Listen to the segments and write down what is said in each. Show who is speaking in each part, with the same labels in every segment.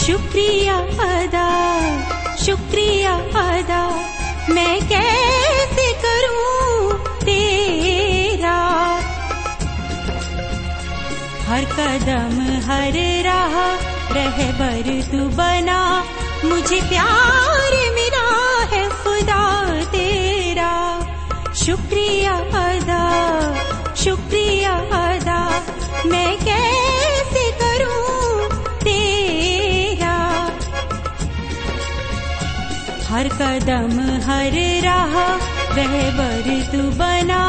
Speaker 1: शुक्रिया अदा शुक्रिया अदा मैं कैसे करूं तेरा हर कदम हर राह रहबर तू बना मुझे प्यार मिला है खुदा तेरा शुक्रिया अदा शुक्रिया अदा मैं कैसे हर कदम हर राह रहबर तू बना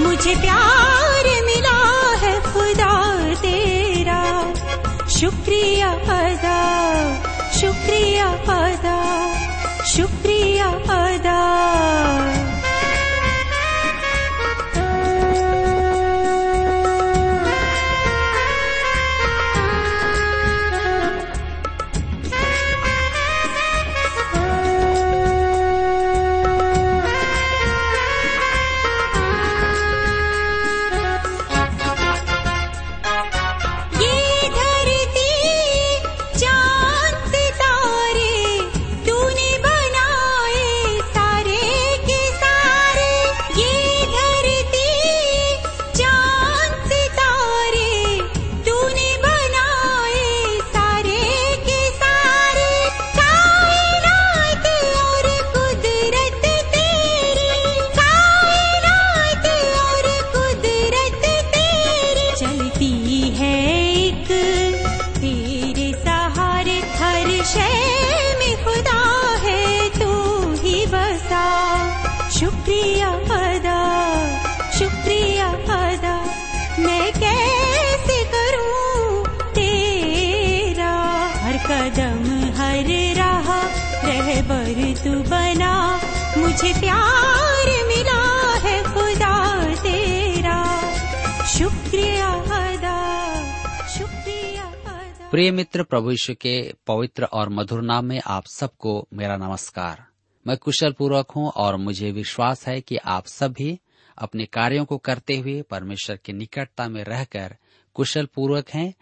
Speaker 1: मुझे प्यार मिला है खुदा तेरा शुक्रिया अदा शुक्रिया अदा शुक्रिया अदा शुक्रिया अदा मैं कैसे करूं तेरा हर कदम हर राह रहबर तू बना मुझे प्यार मिला है खुदा तेरा शुक्रिया अदा शुक्रिया अदा
Speaker 2: प्रिय मित्र प्रभु के पवित्र और मधुर नाम में आप सबको मेरा नमस्कार मैं कुशल पूर्वक हूँ और मुझे विश्वास है कि आप सभी अपने कार्यों को करते हुए परमेश्वर की निकटता में रहकर कुशल पूर्वक हैं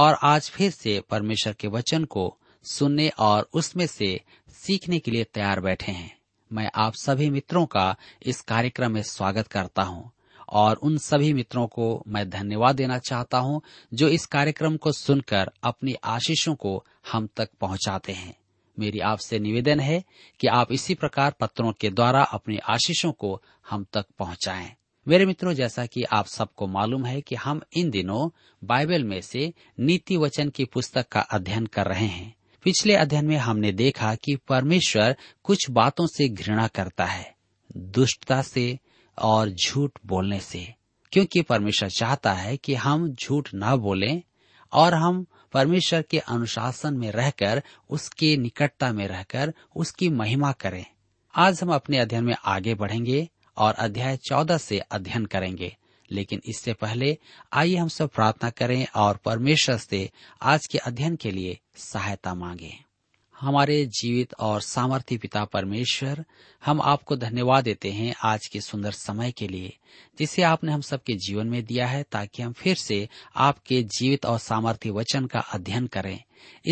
Speaker 2: और आज फिर से परमेश्वर के वचन को सुनने और उसमें से सीखने के लिए तैयार बैठे हैं मैं आप सभी मित्रों का इस कार्यक्रम में स्वागत करता हूँ और उन सभी मित्रों को मैं धन्यवाद देना चाहता हूं जो इस कार्यक्रम को सुनकर अपनी आशीषों को हम तक पहुंचाते हैं मेरी आपसे निवेदन है कि आप इसी प्रकार पत्रों के द्वारा अपने आशीषों को हम तक पहुंचाएं। मेरे मित्रों जैसा कि आप सबको मालूम है कि हम इन दिनों बाइबल में से नीति वचन की पुस्तक का अध्ययन कर रहे हैं पिछले अध्ययन में हमने देखा कि परमेश्वर कुछ बातों से घृणा करता है दुष्टता से और झूठ बोलने से क्योंकि परमेश्वर चाहता है कि हम झूठ न बोलें और हम परमेश्वर के अनुशासन में रहकर उसके निकटता में रहकर उसकी महिमा करें आज हम अपने अध्ययन में आगे बढ़ेंगे और अध्याय चौदह से अध्ययन करेंगे लेकिन इससे पहले आइए हम सब प्रार्थना करें और परमेश्वर से आज के अध्ययन के लिए सहायता मांगें। हमारे जीवित और सामर्थ्य पिता परमेश्वर हम आपको धन्यवाद देते हैं आज के सुंदर समय के लिए जिसे आपने हम सबके जीवन में दिया है ताकि हम फिर से आपके जीवित और सामर्थ्य वचन का अध्ययन करें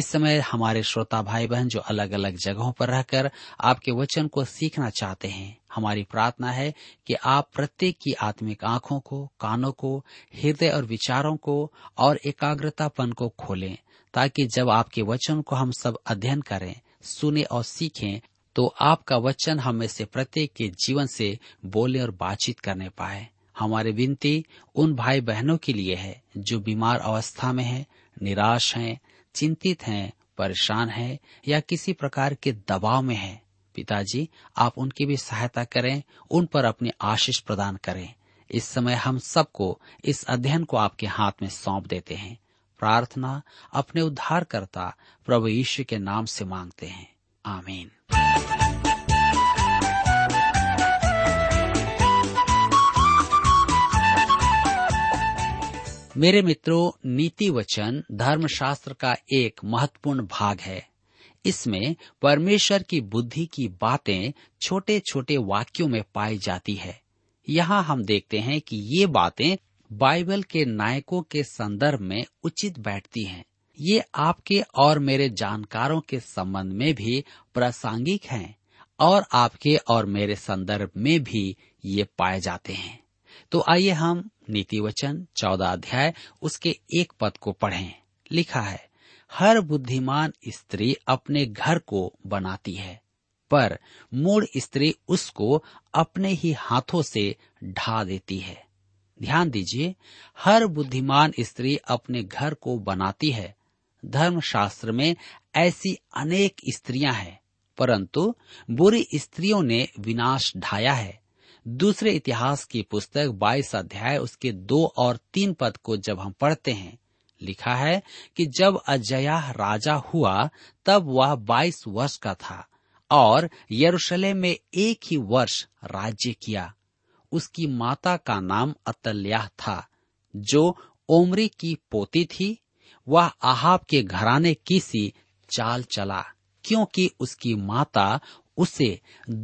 Speaker 2: इस समय हमारे श्रोता भाई बहन जो अलग अलग जगहों पर रहकर आपके वचन को सीखना चाहते हैं हमारी प्रार्थना है कि आप प्रत्येक की आत्मिक आंखों को कानों को हृदय और विचारों को और एकाग्रतापन को खोलें ताकि जब आपके वचन को हम सब अध्ययन करें सुने और सीखें तो आपका वचन हमें से प्रत्येक के जीवन से बोले और बातचीत करने पाए हमारे विनती उन भाई बहनों के लिए है जो बीमार अवस्था में हैं, निराश हैं, चिंतित हैं, परेशान हैं या किसी प्रकार के दबाव में हैं। पिताजी आप उनकी भी सहायता करें उन पर अपनी आशीष प्रदान करें इस समय हम सबको इस अध्ययन को आपके हाथ में सौंप देते हैं प्रार्थना अपने उद्धारकर्ता प्रभु ईश्वर के नाम से मांगते हैं आमीन मेरे मित्रों नीति वचन धर्म शास्त्र का एक महत्वपूर्ण भाग है इसमें परमेश्वर की बुद्धि की बातें छोटे छोटे वाक्यों में पाई जाती है यहाँ हम देखते हैं कि ये बातें बाइबल के नायकों के संदर्भ में उचित बैठती हैं। ये आपके और मेरे जानकारों के संबंध में भी प्रासंगिक हैं और आपके और मेरे संदर्भ में भी ये पाए जाते हैं तो आइए हम नीति वचन चौदह अध्याय उसके एक पद को पढ़ें। लिखा है हर बुद्धिमान स्त्री अपने घर को बनाती है पर मूड स्त्री उसको अपने ही हाथों से ढा देती है ध्यान दीजिए हर बुद्धिमान स्त्री अपने घर को बनाती है धर्म शास्त्र में ऐसी अनेक स्त्रियां हैं परंतु बुरी स्त्रियों ने विनाश ढाया है दूसरे इतिहास की पुस्तक बाईस अध्याय उसके दो और तीन पद को जब हम पढ़ते हैं लिखा है कि जब अजया राजा हुआ तब वह बाईस वर्ष का था और यरूशलेम में एक ही वर्ष राज्य किया उसकी माता का नाम अतल्याह था जो ओमरी की पोती थी वह आहाब के घराने की सी चाल चला क्योंकि उसकी माता उसे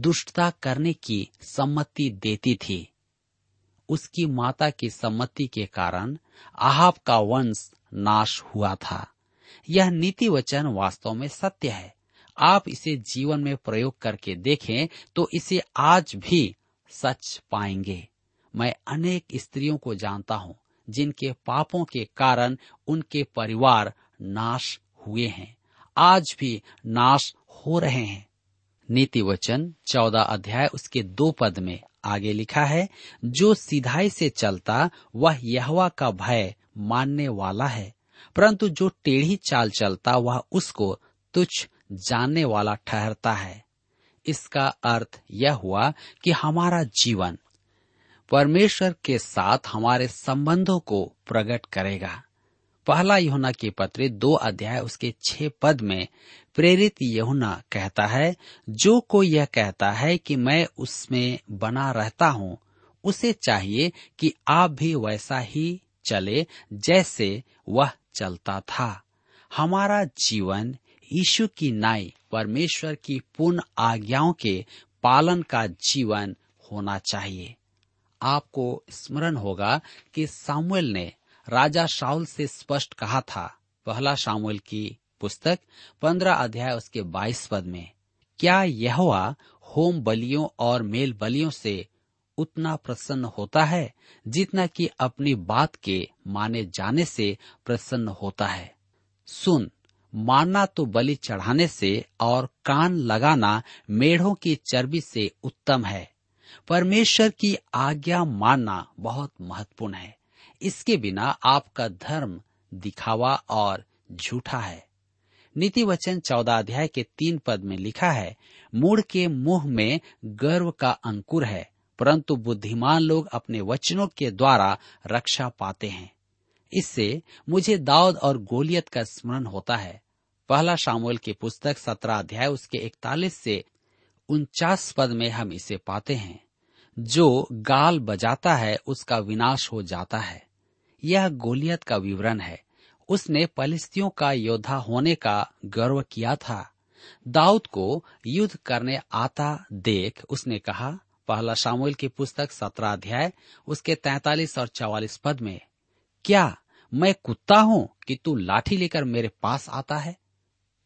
Speaker 2: दुष्टता करने की सम्मति देती थी उसकी माता की सम्मति के कारण आहाब का वंश नाश हुआ था यह नीति वचन वास्तव में सत्य है आप इसे जीवन में प्रयोग करके देखें तो इसे आज भी सच पाएंगे मैं अनेक स्त्रियों को जानता हूं जिनके पापों के कारण उनके परिवार नाश हुए हैं आज भी नाश हो रहे हैं नीति वचन चौदह अध्याय उसके दो पद में आगे लिखा है जो सीधाई से चलता वह यहवा का भय मानने वाला है परंतु जो टेढ़ी चाल चलता वह उसको तुच्छ जानने वाला ठहरता है इसका अर्थ यह हुआ कि हमारा जीवन परमेश्वर के साथ हमारे संबंधों को प्रकट करेगा पहला यहुना के पत्र दो अध्याय उसके छह पद में प्रेरित यहुना कहता है जो कोई यह कहता है कि मैं उसमें बना रहता हूँ उसे चाहिए कि आप भी वैसा ही चले जैसे वह चलता था हमारा जीवन यीशु की नाई परमेश्वर की पूर्ण आज्ञाओं के पालन का जीवन होना चाहिए आपको स्मरण होगा कि सामुएल ने राजा शाउल से स्पष्ट कहा था पहला शामुल की पुस्तक पंद्रह अध्याय उसके बाईस पद में क्या यह होम बलियों और मेल बलियों से उतना प्रसन्न होता है जितना कि अपनी बात के माने जाने से प्रसन्न होता है सुन मारना तो बलि चढ़ाने से और कान लगाना मेढ़ों की चर्बी से उत्तम है परमेश्वर की आज्ञा मानना बहुत महत्वपूर्ण है इसके बिना आपका धर्म दिखावा और झूठा है नीति वचन चौदह अध्याय के तीन पद में लिखा है मूड के मुंह में गर्व का अंकुर है परंतु बुद्धिमान लोग अपने वचनों के द्वारा रक्षा पाते हैं इससे मुझे दाऊद और गोलियत का स्मरण होता है पहला शामुल की पुस्तक सत्रह अध्याय उसके इकतालीस से उनचास पद में हम इसे पाते हैं जो गाल बजाता है उसका विनाश हो जाता है यह गोलियत का विवरण है उसने पलिस्तियों का योद्धा होने का गर्व किया था दाऊद को युद्ध करने आता देख उसने कहा पहला शामुल की पुस्तक सत्रह अध्याय उसके तैतालीस और चौवालीस पद में क्या मैं कुत्ता हूं कि तू लाठी लेकर मेरे पास आता है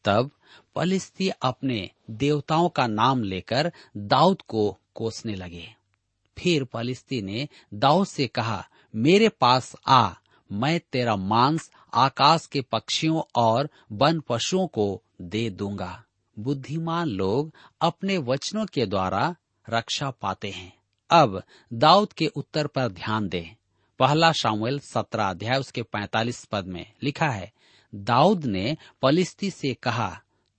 Speaker 2: तब फलिस्ती अपने देवताओं का नाम लेकर दाऊद को कोसने लगे फिर फलिस्ती ने दाऊद से कहा मेरे पास आ मैं तेरा मांस आकाश के पक्षियों और वन पशुओं को दे दूंगा बुद्धिमान लोग अपने वचनों के द्वारा रक्षा पाते हैं अब दाऊद के उत्तर पर ध्यान दें पहला शामिल सत्रह अध्याय उसके पैतालीस पद में लिखा है दाऊद ने पलिस्ती से कहा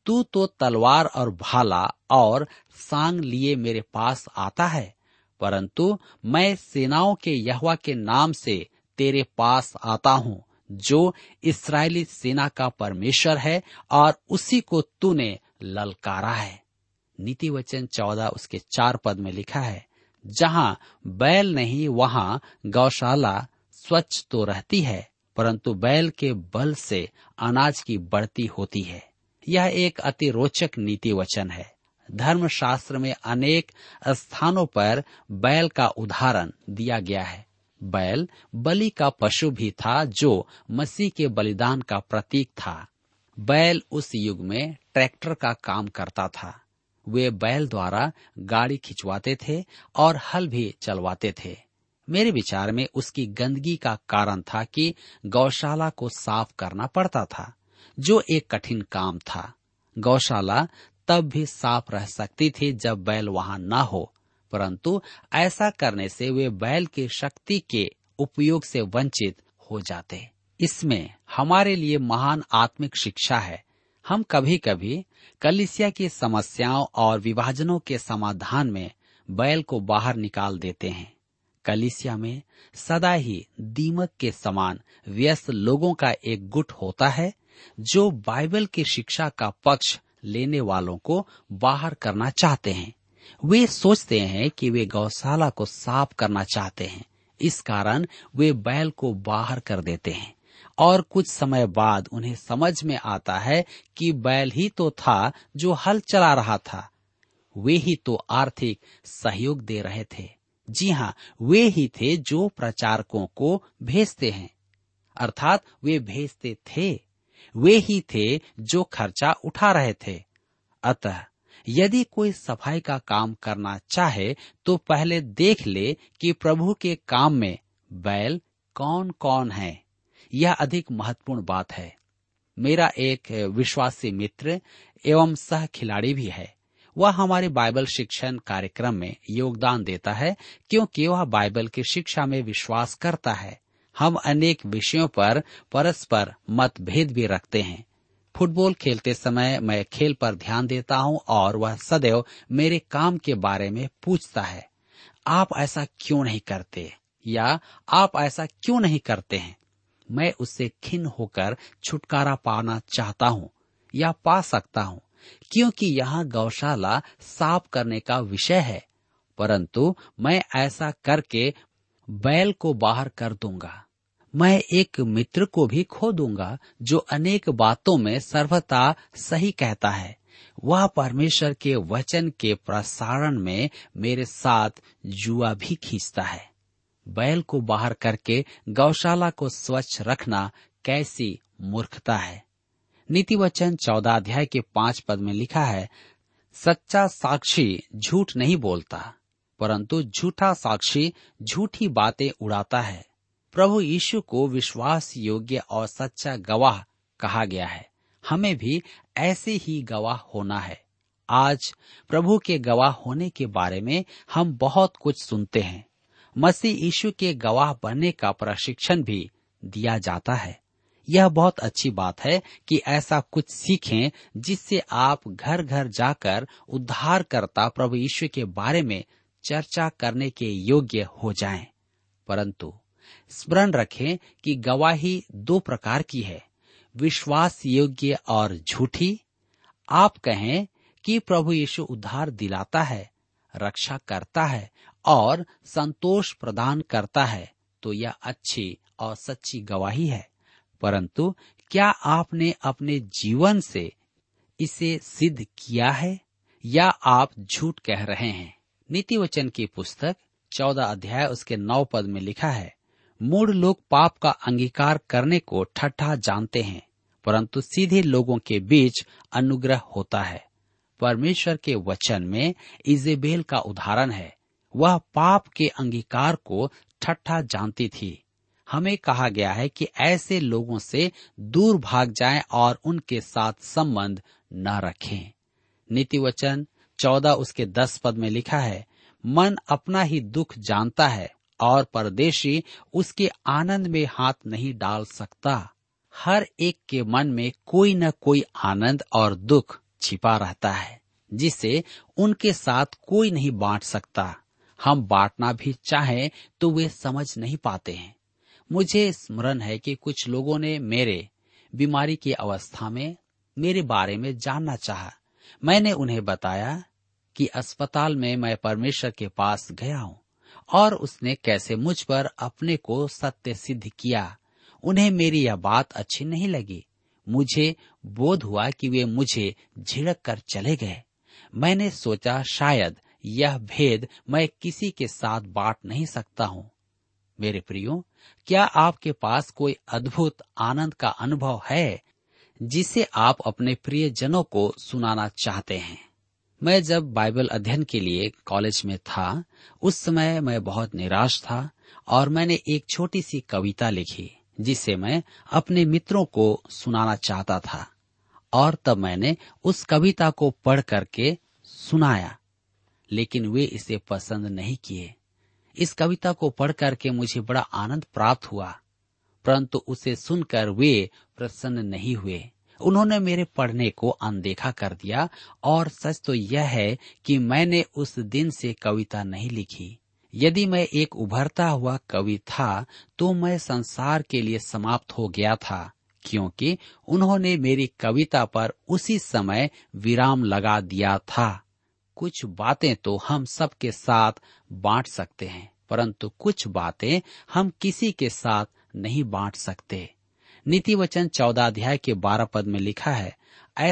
Speaker 2: तू तो तलवार और भाला और सांग लिए मेरे पास आता है परंतु मैं सेनाओं के यहवा के नाम से तेरे पास आता हूँ जो इसराइली सेना का परमेश्वर है और उसी को तूने ललकारा है नीति वचन चौदह उसके चार पद में लिखा है जहाँ बैल नहीं वहाँ गौशाला स्वच्छ तो रहती है परंतु बैल के बल से अनाज की बढ़ती होती है यह एक अति रोचक नीति वचन है धर्म शास्त्र में अनेक स्थानों पर बैल का उदाहरण दिया गया है बैल बलि का पशु भी था जो मसीह के बलिदान का प्रतीक था बैल उस युग में ट्रैक्टर का काम करता था वे बैल द्वारा गाड़ी खिंचवाते थे और हल भी चलवाते थे मेरे विचार में उसकी गंदगी का कारण था कि गौशाला को साफ करना पड़ता था जो एक कठिन काम था गौशाला तब भी साफ रह सकती थी जब बैल वहां न हो परंतु ऐसा करने से वे बैल की शक्ति के उपयोग से वंचित हो जाते इसमें हमारे लिए महान आत्मिक शिक्षा है हम कभी कभी कलिसिया की समस्याओं और विभाजनों के समाधान में बैल को बाहर निकाल देते हैं कलिसिया में सदा ही दीमक के समान व्यस्त लोगों का एक गुट होता है जो बाइबल की शिक्षा का पक्ष लेने वालों को बाहर करना चाहते हैं वे सोचते हैं कि वे गौशाला को साफ करना चाहते हैं इस कारण वे बैल को बाहर कर देते हैं और कुछ समय बाद उन्हें समझ में आता है कि बैल ही तो था जो हल चला रहा था वे ही तो आर्थिक सहयोग दे रहे थे जी हाँ वे ही थे जो प्रचारकों को भेजते हैं अर्थात वे भेजते थे वे ही थे जो खर्चा उठा रहे थे अतः यदि कोई सफाई का काम करना चाहे तो पहले देख ले कि प्रभु के काम में बैल कौन कौन है यह अधिक महत्वपूर्ण बात है मेरा एक विश्वासी मित्र एवं सह खिलाड़ी भी है वह हमारे बाइबल शिक्षण कार्यक्रम में योगदान देता है क्योंकि वह बाइबल की शिक्षा में विश्वास करता है हम अनेक विषयों पर परस्पर मतभेद भी रखते हैं फुटबॉल खेलते समय मैं खेल पर ध्यान देता हूँ और वह सदैव मेरे काम के बारे में पूछता है आप ऐसा क्यों नहीं करते या आप ऐसा क्यों नहीं करते हैं मैं उससे खिन होकर छुटकारा पाना चाहता हूँ या पा सकता हूँ क्योंकि यहाँ गौशाला साफ करने का विषय है परंतु मैं ऐसा करके बैल को बाहर कर दूंगा मैं एक मित्र को भी खो दूंगा जो अनेक बातों में सर्वथा सही कहता है वह परमेश्वर के वचन के प्रसारण में मेरे साथ जुआ भी खींचता है बैल को बाहर करके गौशाला को स्वच्छ रखना कैसी मूर्खता है नीति वचन चौदह अध्याय के पांच पद में लिखा है सच्चा साक्षी झूठ नहीं बोलता परंतु झूठा साक्षी झूठी बातें उड़ाता है प्रभु यीशु को विश्वास योग्य और सच्चा गवाह कहा गया है हमें भी ऐसे ही गवाह होना है आज प्रभु के गवाह होने के बारे में हम बहुत कुछ सुनते हैं मसीह यीशु के गवाह बनने का प्रशिक्षण भी दिया जाता है यह बहुत अच्छी बात है कि ऐसा कुछ सीखें जिससे आप घर घर जाकर उद्धारकर्ता प्रभु ईश्वर के बारे में चर्चा करने के योग्य हो जाएं। परंतु स्मरण रखें कि गवाही दो प्रकार की है विश्वास योग्य और झूठी आप कहें कि प्रभु यीशु उद्धार दिलाता है रक्षा करता है और संतोष प्रदान करता है तो यह अच्छी और सच्ची गवाही है परंतु क्या आपने अपने जीवन से इसे सिद्ध किया है या आप झूठ कह रहे हैं नीति वचन की पुस्तक चौदह अध्याय उसके नौ पद में लिखा है मूड लोग पाप का अंगीकार करने को ठट्ठा जानते हैं परंतु सीधे लोगों के बीच अनुग्रह होता है परमेश्वर के वचन में इजेबेल का उदाहरण है वह पाप के अंगीकार को ठट्ठा जानती थी हमें कहा गया है कि ऐसे लोगों से दूर भाग जाएं और उनके साथ संबंध न रखें नीति वचन चौदह उसके दस पद में लिखा है मन अपना ही दुख जानता है और परदेशी उसके आनंद में हाथ नहीं डाल सकता हर एक के मन में कोई न कोई आनंद और दुख छिपा रहता है जिसे उनके साथ कोई नहीं बांट सकता हम बांटना भी चाहें तो वे समझ नहीं पाते हैं मुझे स्मरण है कि कुछ लोगों ने मेरे बीमारी की अवस्था में मेरे बारे में जानना चाहा। मैंने उन्हें बताया कि अस्पताल में मैं परमेश्वर के पास गया हूँ और उसने कैसे मुझ पर अपने को सत्य सिद्ध किया उन्हें मेरी यह बात अच्छी नहीं लगी मुझे बोध हुआ कि वे मुझे झिड़क कर चले गए मैंने सोचा शायद यह भेद मैं किसी के साथ बांट नहीं सकता हूँ मेरे प्रियो क्या आपके पास कोई अद्भुत आनंद का अनुभव है जिसे आप अपने प्रिय जनों को सुनाना चाहते हैं मैं जब बाइबल अध्ययन के लिए कॉलेज में था उस समय मैं बहुत निराश था और मैंने एक छोटी सी कविता लिखी जिसे मैं अपने मित्रों को सुनाना चाहता था और तब मैंने उस कविता को पढ़ करके सुनाया लेकिन वे इसे पसंद नहीं किए इस कविता को पढ़कर के मुझे बड़ा आनंद प्राप्त हुआ परंतु उसे सुनकर वे प्रसन्न नहीं हुए उन्होंने मेरे पढ़ने को अनदेखा कर दिया और सच तो यह है कि मैंने उस दिन से कविता नहीं लिखी यदि मैं एक उभरता हुआ कवि था तो मैं संसार के लिए समाप्त हो गया था क्योंकि उन्होंने मेरी कविता पर उसी समय विराम लगा दिया था कुछ बातें तो हम सबके साथ बांट सकते हैं परंतु कुछ बातें हम किसी के साथ नहीं बांट सकते नीति वचन चौदह अध्याय के बारह पद में लिखा है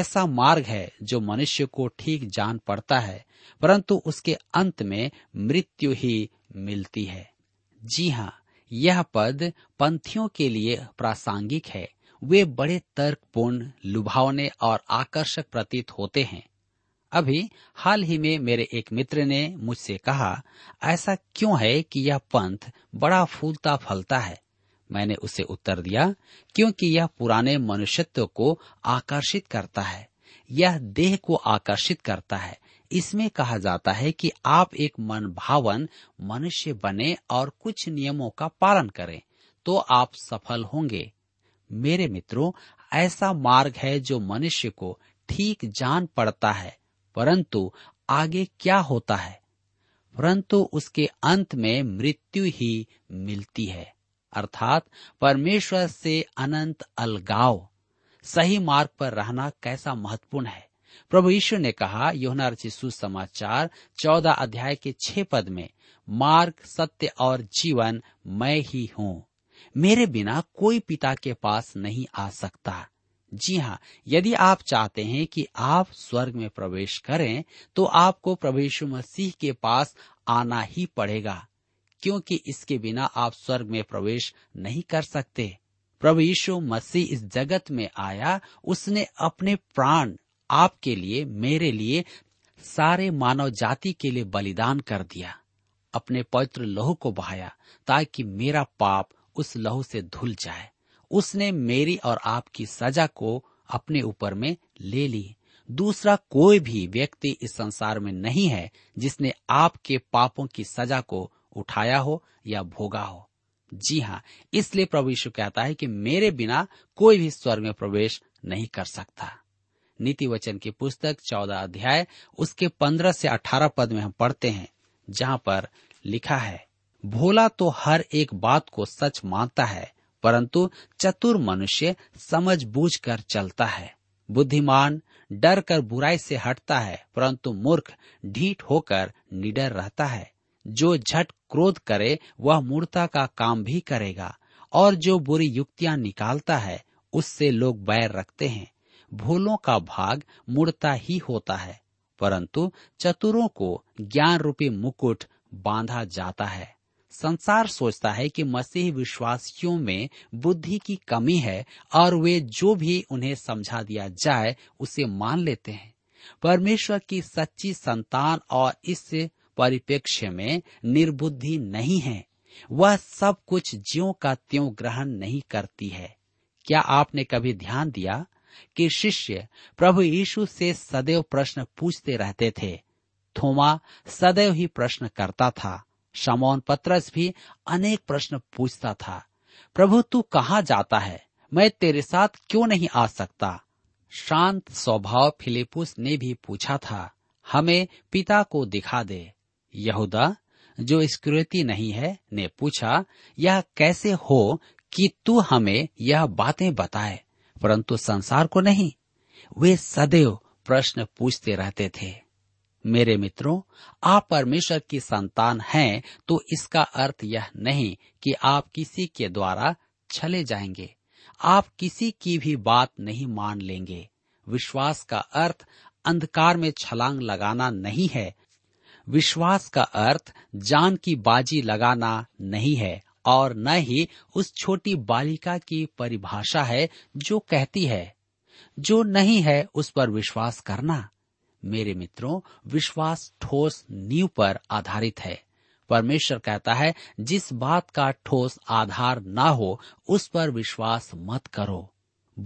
Speaker 2: ऐसा मार्ग है जो मनुष्य को ठीक जान पड़ता है परंतु उसके अंत में मृत्यु ही मिलती है जी हाँ यह पद पंथियों के लिए प्रासंगिक है वे बड़े तर्कपूर्ण लुभावने और आकर्षक प्रतीत होते हैं अभी हाल ही में मेरे एक मित्र ने मुझसे कहा ऐसा क्यों है कि यह पंथ बड़ा फूलता फलता है मैंने उसे उत्तर दिया क्योंकि यह पुराने मनुष्यत्व को आकर्षित करता है यह देह को आकर्षित करता है इसमें कहा जाता है कि आप एक मनभावन मनुष्य बने और कुछ नियमों का पालन करें तो आप सफल होंगे मेरे मित्रों ऐसा मार्ग है जो मनुष्य को ठीक जान पड़ता है परंतु आगे क्या होता है परंतु उसके अंत में मृत्यु ही मिलती है अर्थात परमेश्वर से अनंत अलगाव सही मार्ग पर रहना कैसा महत्वपूर्ण है प्रभु यीशु ने कहा योहना रचि सुसमाचार चौदह अध्याय के छह पद में मार्ग सत्य और जीवन मैं ही हूँ मेरे बिना कोई पिता के पास नहीं आ सकता जी हाँ यदि आप चाहते हैं कि आप स्वर्ग में प्रवेश करें तो आपको प्रवेशु मसीह के पास आना ही पड़ेगा क्योंकि इसके बिना आप स्वर्ग में प्रवेश नहीं कर सकते प्रभु यीशु मसीह इस जगत में आया उसने अपने प्राण आपके लिए मेरे लिए सारे मानव जाति के लिए बलिदान कर दिया अपने पवित्र लहू को बहाया ताकि मेरा पाप उस लहू से धुल जाए उसने मेरी और आपकी सजा को अपने ऊपर में ले ली दूसरा कोई भी व्यक्ति इस संसार में नहीं है जिसने आपके पापों की सजा को उठाया हो या भोगा हो जी हाँ इसलिए प्रभु यीशु कहता है कि मेरे बिना कोई भी स्वर्ग में प्रवेश नहीं कर सकता नीति वचन की पुस्तक चौदह अध्याय उसके पंद्रह से अठारह पद में हम पढ़ते हैं जहाँ पर लिखा है भोला तो हर एक बात को सच मानता है परंतु चतुर मनुष्य समझ बूझ कर चलता है बुद्धिमान डर कर बुराई से हटता है परंतु मूर्ख ढीठ होकर निडर रहता है जो झट क्रोध करे वह मूर्ता का काम भी करेगा और जो बुरी युक्तियां निकालता है उससे लोग बैर रखते हैं भूलों का भाग मूर्ता ही होता है परंतु चतुरों को ज्ञान रूपी मुकुट बांधा जाता है संसार सोचता है कि मसीह विश्वासियों में बुद्धि की कमी है और वे जो भी उन्हें समझा दिया जाए उसे मान लेते हैं परमेश्वर की सच्ची संतान और इस परिप्रेक्ष्य में निर्बुद्धि नहीं है वह सब कुछ ज्यो का त्यों ग्रहण नहीं करती है क्या आपने कभी ध्यान दिया कि शिष्य प्रभु यीशु से सदैव प्रश्न पूछते रहते थे थोमा सदैव ही प्रश्न करता था शमौन पत्रस भी अनेक प्रश्न पूछता था प्रभु तू कहाँ जाता है मैं तेरे साथ क्यों नहीं आ सकता शांत स्वभाव फिलिपुस ने भी पूछा था हमें पिता को दिखा दे यहूदा जो स्कृति नहीं है ने पूछा यह कैसे हो कि तू हमें यह बातें बताए परंतु संसार को नहीं वे सदैव प्रश्न पूछते रहते थे मेरे मित्रों आप परमेश्वर की संतान हैं तो इसका अर्थ यह नहीं कि आप किसी के द्वारा छले जाएंगे आप किसी की भी बात नहीं मान लेंगे विश्वास का अर्थ अंधकार में छलांग लगाना नहीं है विश्वास का अर्थ जान की बाजी लगाना नहीं है और न ही उस छोटी बालिका की परिभाषा है जो कहती है जो नहीं है उस पर विश्वास करना मेरे मित्रों विश्वास ठोस नींव पर आधारित है परमेश्वर कहता है जिस बात का ठोस आधार ना हो उस पर विश्वास मत करो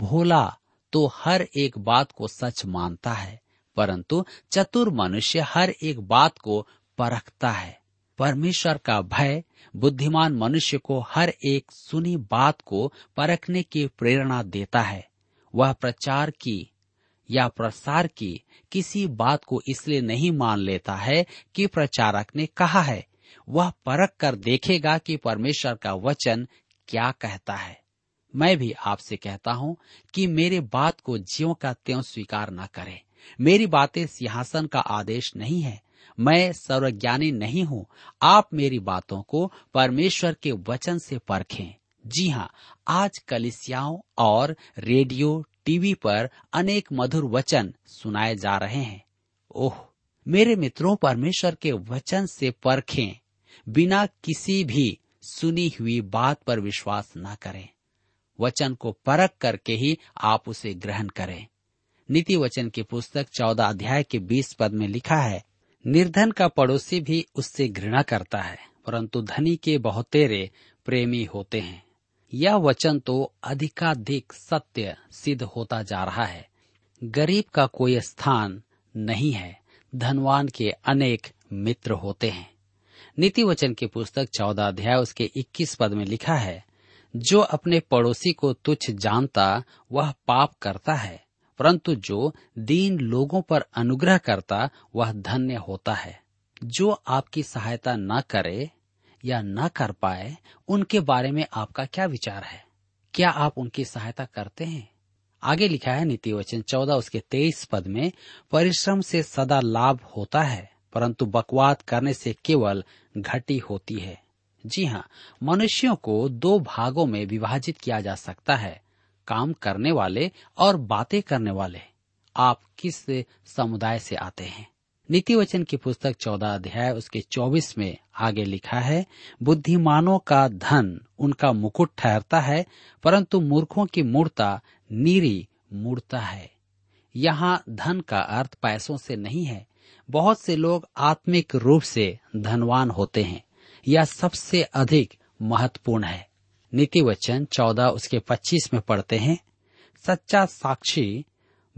Speaker 2: भोला तो हर एक बात को सच मानता है परंतु चतुर मनुष्य हर एक बात को परखता है परमेश्वर का भय बुद्धिमान मनुष्य को हर एक सुनी बात को परखने की प्रेरणा देता है वह प्रचार की या प्रसार की किसी बात को इसलिए नहीं मान लेता है कि प्रचारक ने कहा है वह परख कर देखेगा कि परमेश्वर का वचन क्या कहता है मैं भी आपसे कहता हूं कि मेरे बात को ज्यो का त्यों स्वीकार न करें मेरी बातें सिंहासन का आदेश नहीं है मैं सर्वज्ञानी नहीं हूं आप मेरी बातों को परमेश्वर के वचन से परखें जी हाँ आज कलिसियाओं और रेडियो टीवी पर अनेक मधुर वचन सुनाए जा रहे हैं ओह मेरे मित्रों परमेश्वर के वचन से परखें बिना किसी भी सुनी हुई बात पर विश्वास न करें वचन को परख करके ही आप उसे ग्रहण करें नीति वचन की पुस्तक चौदह अध्याय के बीस पद में लिखा है निर्धन का पड़ोसी भी उससे घृणा करता है परंतु धनी के बहुतेरे प्रेमी होते हैं यह वचन तो अधिकाधिक सत्य सिद्ध होता जा रहा है गरीब का कोई स्थान नहीं है धनवान के अनेक मित्र होते हैं नीति वचन की पुस्तक चौदह अध्याय उसके इक्कीस पद में लिखा है जो अपने पड़ोसी को तुच्छ जानता वह पाप करता है परंतु जो दीन लोगों पर अनुग्रह करता वह धन्य होता है जो आपकी सहायता न करे या न कर पाए उनके बारे में आपका क्या विचार है क्या आप उनकी सहायता करते हैं आगे लिखा है नीति वचन चौदह उसके तेईस पद में परिश्रम से सदा लाभ होता है परंतु बकवाद करने से केवल घटी होती है जी हाँ मनुष्यों को दो भागों में विभाजित किया जा सकता है काम करने वाले और बातें करने वाले आप किस समुदाय से आते हैं नीति वचन की पुस्तक चौदह अध्याय उसके चौबीस में आगे लिखा है बुद्धिमानों का धन उनका मुकुट ठहरता है परंतु मूर्खों की मूर्ता नीरी मूर्ता है यहाँ धन का अर्थ पैसों से नहीं है बहुत से लोग आत्मिक रूप से धनवान होते हैं यह सबसे अधिक महत्वपूर्ण है नीति वचन चौदह उसके पच्चीस में पढ़ते हैं सच्चा साक्षी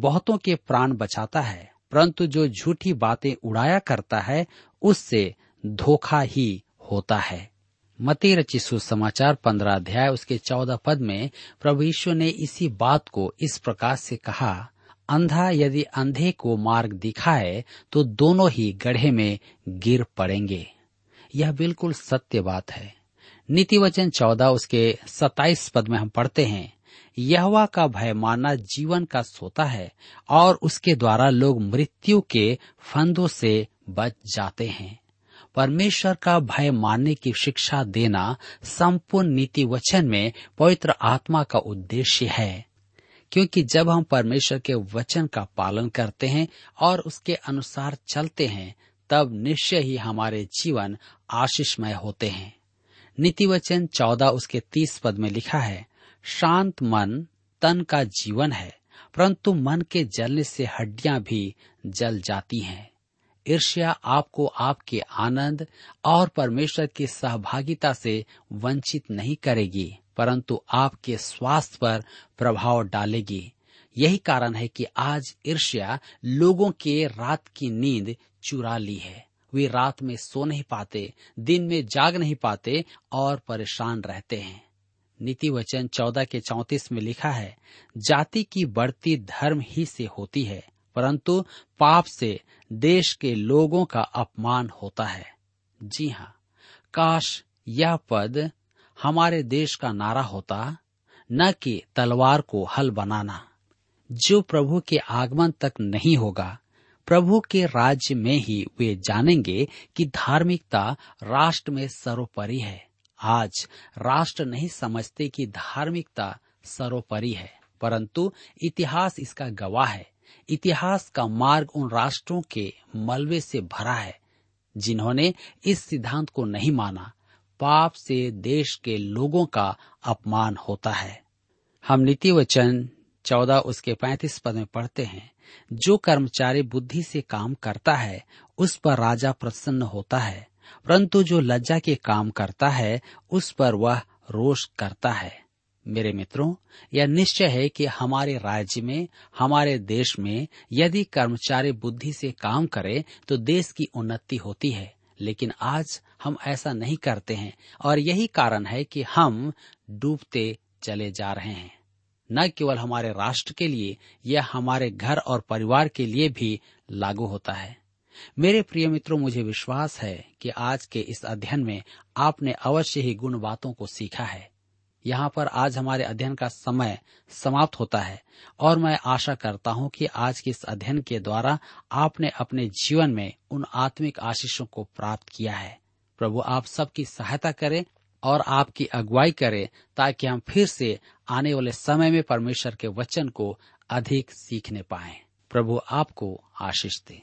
Speaker 2: बहुतों के प्राण बचाता है परंतु जो झूठी बातें उड़ाया करता है उससे धोखा ही होता है मती रची समाचार पंद्रह अध्याय उसके चौदह पद में प्रभु यीशु ने इसी बात को इस प्रकार से कहा अंधा यदि अंधे को मार्ग दिखाए तो दोनों ही गढ़े में गिर पड़ेंगे यह बिल्कुल सत्य बात है नीति वचन चौदह उसके सताइस पद में हम पढ़ते हैं यहवा का भय मानना जीवन का सोता है और उसके द्वारा लोग मृत्यु के फंदों से बच जाते हैं परमेश्वर का भय मानने की शिक्षा देना संपूर्ण नीति वचन में पवित्र आत्मा का उद्देश्य है क्योंकि जब हम परमेश्वर के वचन का पालन करते हैं और उसके अनुसार चलते हैं तब निश्चय ही हमारे जीवन आशीषमय होते हैं नीति वचन चौदह उसके तीस पद में लिखा है शांत मन तन का जीवन है परंतु मन के जलने से हड्डियां भी जल जाती हैं ईर्ष्या आपको आपके आनंद और परमेश्वर की सहभागिता से वंचित नहीं करेगी परंतु आपके स्वास्थ्य पर प्रभाव डालेगी यही कारण है कि आज ईर्ष्या लोगों के रात की नींद चुरा ली है वे रात में सो नहीं पाते दिन में जाग नहीं पाते और परेशान रहते हैं नीति वचन चौदह के चौतीस में लिखा है जाति की बढ़ती धर्म ही से होती है परंतु पाप से देश के लोगों का अपमान होता है जी हाँ काश यह पद हमारे देश का नारा होता न कि तलवार को हल बनाना जो प्रभु के आगमन तक नहीं होगा प्रभु के राज्य में ही वे जानेंगे कि धार्मिकता राष्ट्र में सर्वोपरि है आज राष्ट्र नहीं समझते कि धार्मिकता सर्वोपरि है परंतु इतिहास इसका गवाह है इतिहास का मार्ग उन राष्ट्रों के मलबे से भरा है जिन्होंने इस सिद्धांत को नहीं माना पाप से देश के लोगों का अपमान होता है हम नीति वचन चौदह उसके पैंतीस पद में पढ़ते हैं जो कर्मचारी बुद्धि से काम करता है उस पर राजा प्रसन्न होता है परंतु जो लज्जा के काम करता है उस पर वह रोष करता है मेरे मित्रों यह निश्चय है कि हमारे राज्य में हमारे देश में यदि कर्मचारी बुद्धि से काम करें तो देश की उन्नति होती है लेकिन आज हम ऐसा नहीं करते हैं और यही कारण है कि हम डूबते चले जा रहे हैं न केवल हमारे राष्ट्र के लिए यह हमारे घर और परिवार के लिए भी लागू होता है मेरे प्रिय मित्रों मुझे विश्वास है कि आज के इस अध्ययन में आपने अवश्य ही गुण बातों को सीखा है यहाँ पर आज हमारे अध्ययन का समय समाप्त होता है और मैं आशा करता हूँ कि आज के इस अध्ययन के द्वारा आपने अपने जीवन में उन आत्मिक आशीषों को प्राप्त किया है प्रभु आप सबकी सहायता करें और आपकी अगुवाई करें ताकि हम फिर से आने वाले समय में परमेश्वर के वचन को अधिक सीखने पाए प्रभु आपको आशीष दे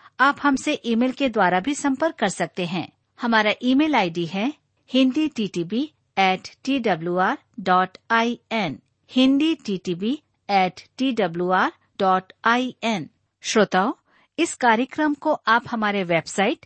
Speaker 3: आप हमसे ईमेल के द्वारा भी संपर्क कर सकते हैं हमारा ईमेल आईडी है Hindi T T B at T W R dot I N Hindi T T B at T W R dot I N श्रोताओ इस कार्यक्रम को आप हमारे वेबसाइट